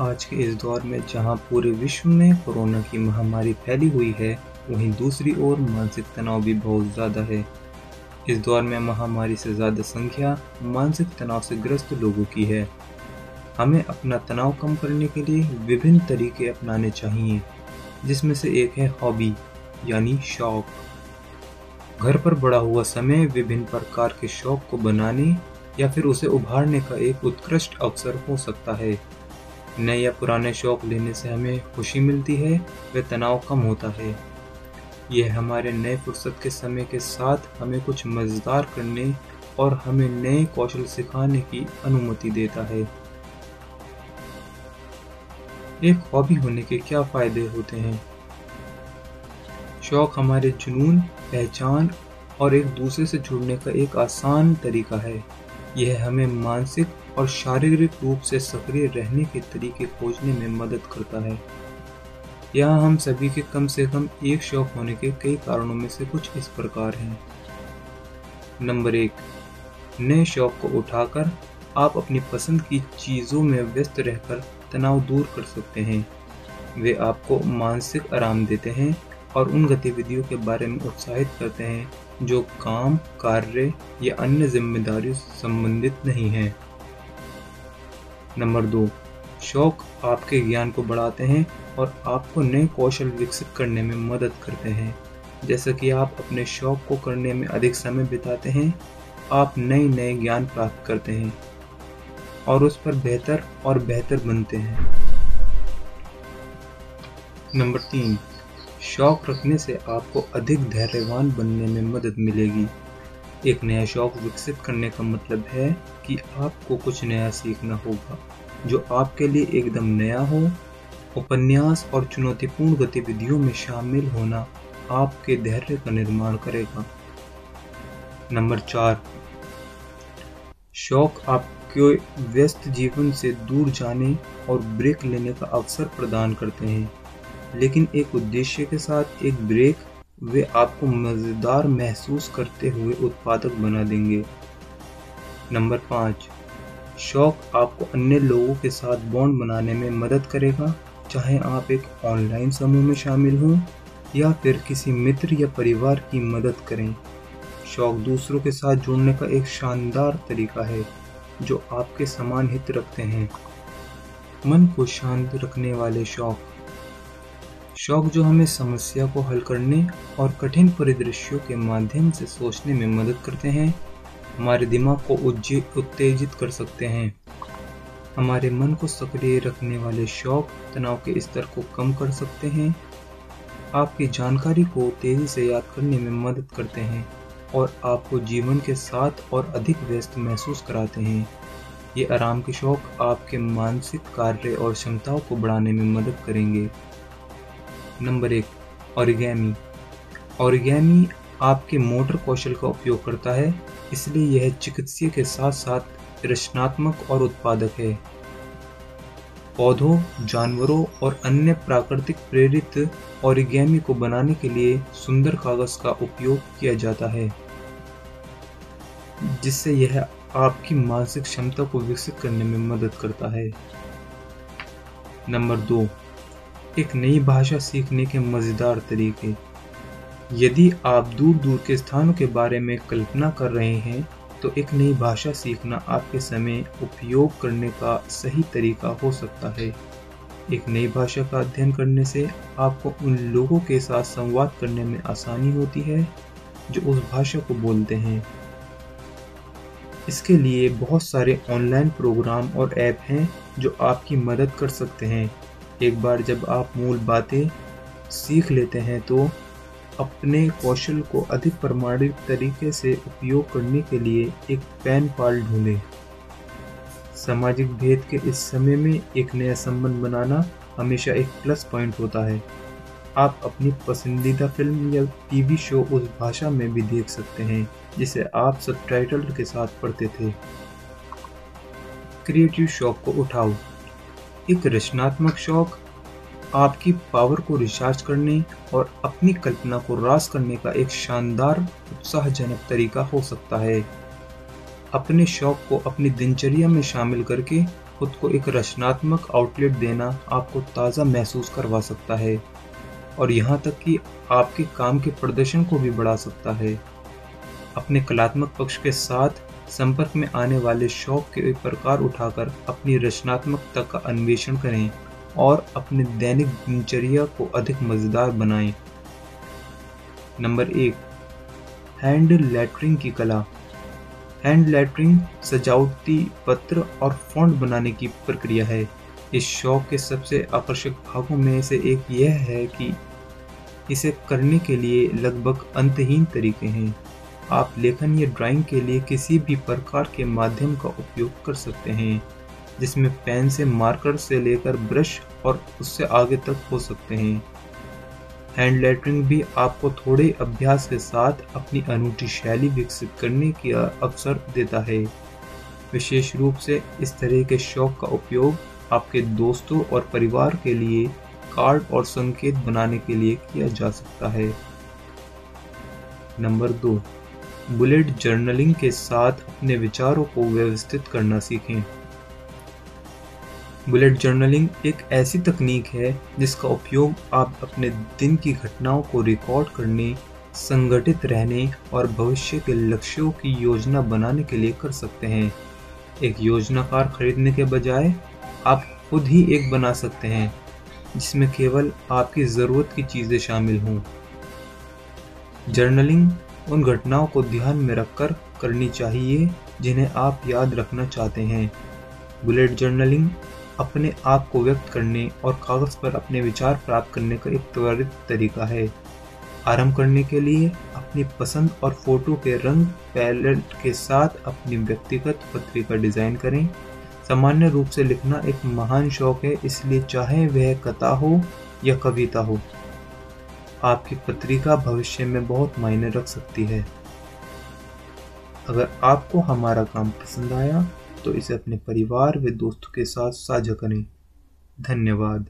आज के इस दौर में जहाँ पूरे विश्व में कोरोना की महामारी फैली हुई है, वहीं दूसरी ओर मानसिक तनाव भी बहुत ज़्यादा है। इस दौर में महामारी से ज़्यादा संख्या मानसिक तनाव से ग्रस्त लोगों की है। हमें अपना तनाव कम करने के लिए विभिन्न तरीके अपनाने चाहिए, जिसमें से एक है हॉबी, यानी शौक। घर पर बड़ा हुआ समय विभिन्न प्रकार के शौक को बनाने या फिर उसे उभारने का एक उत्कृष्ट अवसर हो सकता है। नए या पुराने शौक लेने से हमें खुशी मिलती है, व तनाव कम होता है। यह हमारे नए फुर्सत के समय के साथ हमें कुछ मज़ेदार करने और हमें नए कौशल सिखाने की अनुमति देता है। एक हॉबी होने के क्या फ़ायदे होते हैं? शौक हमारे जुनून, पहचान और एक दूसरे से जुड़ने का एक आसान तरीका है। यह हमें मानसिक और शारीरिक रूप से सक्रिय रहने के तरीके खोजने में मदद करता है। यहाँ हम सभी के कम से कम एक शौक होने के कई कारणों में से कुछ इस प्रकार हैं। नंबर एक, नए शौक को उठाकर आप अपनी पसंद की चीज़ों में व्यस्त रहकर तनाव दूर कर सकते हैं। वे आपको मानसिक आराम देते हैं और उन गतिविधियों के बारे में उत्साहित करते हैं जो काम, कार्य या अन्य जिम्मेदारियों से संबंधित नहीं है। नंबर दो, शौक आपके ज्ञान को बढ़ाते हैं और आपको नए कौशल विकसित करने में मदद करते हैं। जैसा कि आप अपने शौक को करने में अधिक समय बिताते हैं, आप नए नए ज्ञान प्राप्त करते हैं और उस पर बेहतर और बेहतर बनते हैं। नंबर तीन, शौक रखने से आपको अधिक धैर्यवान बनने में मदद मिलेगी। एक नया शौक विकसित करने का मतलब है कि आपको कुछ नया सीखना होगा, जो आपके लिए एकदम नया हो। उपन्यास और चुनौतीपूर्ण गतिविधियों में शामिल होना आपके धैर्य का निर्माण करेगा। नंबर चार, शौक आपके व्यस्त जीवन से दूर जाने और ब्रेक लेने का अवसर प्रदान करते हैं, लेकिन एक उद्देश्य के साथ एक ब्रेक वे आपको मज़ेदार महसूस करते हुए उत्पादक बना देंगे। नंबर पाँच, शौक आपको अन्य लोगों के साथ बॉन्ड बनाने में मदद करेगा, चाहे आप एक ऑनलाइन समूह में शामिल हों या फिर किसी मित्र या परिवार की मदद करें। शौक दूसरों के साथ जुड़ने का एक शानदार तरीका है, जो आपके समान हित रखते हैं। मन को शांत रखने वाले शौक। शौक जो हमें समस्या को हल करने और कठिन परिदृश्यों के माध्यम से सोचने में मदद करते हैं, हमारे दिमाग को उत्तेजित कर सकते हैं। हमारे मन को सक्रिय रखने वाले शौक तनाव के स्तर को कम कर सकते हैं। आपकी जानकारी को तेज़ी से याद करने में मदद करते हैं और आपको जीवन के साथ और अधिक व्यस्त महसूस कराते हैं। ये आराम के शौक आपके मानसिक कार्य और क्षमताओं को बढ़ाने में मदद करेंगे। नंबर एक ऑरिगेमी ऑरिगेमी आपके मोटर कौशल का उपयोग करता है, इसलिए यह चिकित्सीय के साथ साथ रचनात्मक और उत्पादक है। पौधों, जानवरों और अन्य प्राकृतिक प्रेरित ऑरिगेमी को बनाने के लिए सुंदर कागज़ का उपयोग किया जाता है, जिससे यह आपकी मानसिक क्षमता को विकसित करने में मदद करता है। नंबर दो एक नई भाषा सीखने के मज़ेदार तरीके। यदि आप दूर दूर के स्थानों के बारे में कल्पना कर रहे हैं तो एक नई भाषा सीखना आपके समय उपयोग करने का सही तरीका हो सकता है। एक नई भाषा का अध्ययन करने से आपको उन लोगों के साथ संवाद करने में आसानी होती है, जो उस भाषा को बोलते हैं। इसके लिए बहुत सारे ऑनलाइन प्रोग्राम और ऐप हैं, जो आपकी मदद कर सकते हैं। एक बार जब आप मूल बातें सीख लेते हैं तो अपने कौशल को अधिक प्रमाणित तरीके से उपयोग करने के लिए एक पैन पाल ढूंढें। सामाजिक भेद के इस समय में एक नया संबंध बनाना हमेशा एक प्लस पॉइंट होता है। आप अपनी पसंदीदा फ़िल्म या टीवी शो उस भाषा में भी देख सकते हैं, जिसे आप सबटाइटल के साथ पढ़ते थे। क्रिएटिव शौक को उठाओ। एक रचनात्मक शौक, आपकी पावर को रिचार्ज करने और अपनी कल्पना को रास करने का एक शानदार, उत्साहजनक तरीका हो सकता है। अपने शौक को अपनी दिनचर्या में शामिल करके खुद को एक रचनात्मक आउटलेट देना आपको ताज़ा महसूस करवा सकता है और यहाँ तक कि आपके काम के प्रदर्शन को भी बढ़ा सकता है। अपने कलात्मक पक्ष के साथ संपर्क में आने वाले शौक के प्रकार उठाकर अपनी रचनात्मकता का अन्वेषण करें और अपने दैनिक दिनचर्या को अधिक मज़ेदार बनाएँ। नंबर एक, हैंड लेटरिंग की कला। हैंड लेटरिंग सजावटी पत्र और फॉन्ट बनाने की प्रक्रिया है। इस शौक के सबसे आकर्षक भागों में से एक यह है कि इसे करने के लिए लगभग अंतहीन तरीके हैं। आप लेखन या ड्राइंग के लिए किसी भी प्रकार के माध्यम का उपयोग कर सकते हैं, जिसमें पेन से मार्कर से लेकर ब्रश और उससे आगे तक हो सकते हैं। हैंड लेटरिंग भी आपको थोड़े अभ्यास के साथ अपनी अनूठी शैली विकसित करने की अवसर देता है। विशेष रूप से इस तरह के शौक का उपयोग आपके दोस्तों और परिवार के लिए कार्ड और संकेत बनाने के लिए किया जा सकता है। नंबर दो बुलेट जर्नलिंग के साथ अपने विचारों को व्यवस्थित करना सीखें। बुलेट जर्नलिंग एक ऐसी तकनीक है जिसका उपयोग आप अपने दिन की घटनाओं को रिकॉर्ड करने, संगठित रहने और भविष्य के लक्ष्यों की योजना बनाने के लिए कर सकते हैं। एक योजनाकार खरीदने के बजाय आप खुद ही एक बना सकते हैं, जिसमें केवल आपकी ज़रूरत की चीज़ें शामिल हों। जर्नलिंग उन घटनाओं को ध्यान में रखकर करनी चाहिए, जिन्हें आप याद रखना चाहते हैं। बुलेट जर्नलिंग अपने आप को व्यक्त करने और कागज़ पर अपने विचार प्राप्त करने का एक त्वरित तरीका है। आरंभ करने के लिए अपनी पसंद और फ़ोटो के रंग, पैलेट के साथ अपनी व्यक्तिगत पत्रिका डिज़ाइन करें। सामान्य रूप से लिखना एक महान शौक है, इसलिए चाहे वह कथा हो या कविता हो। आपकी पत्रिका भविष्य में बहुत मायने रख सकती है। अगर आपको हमारा काम पसंद आया तो इसे अपने परिवार व दोस्तों के साथ साझा करें। धन्यवाद।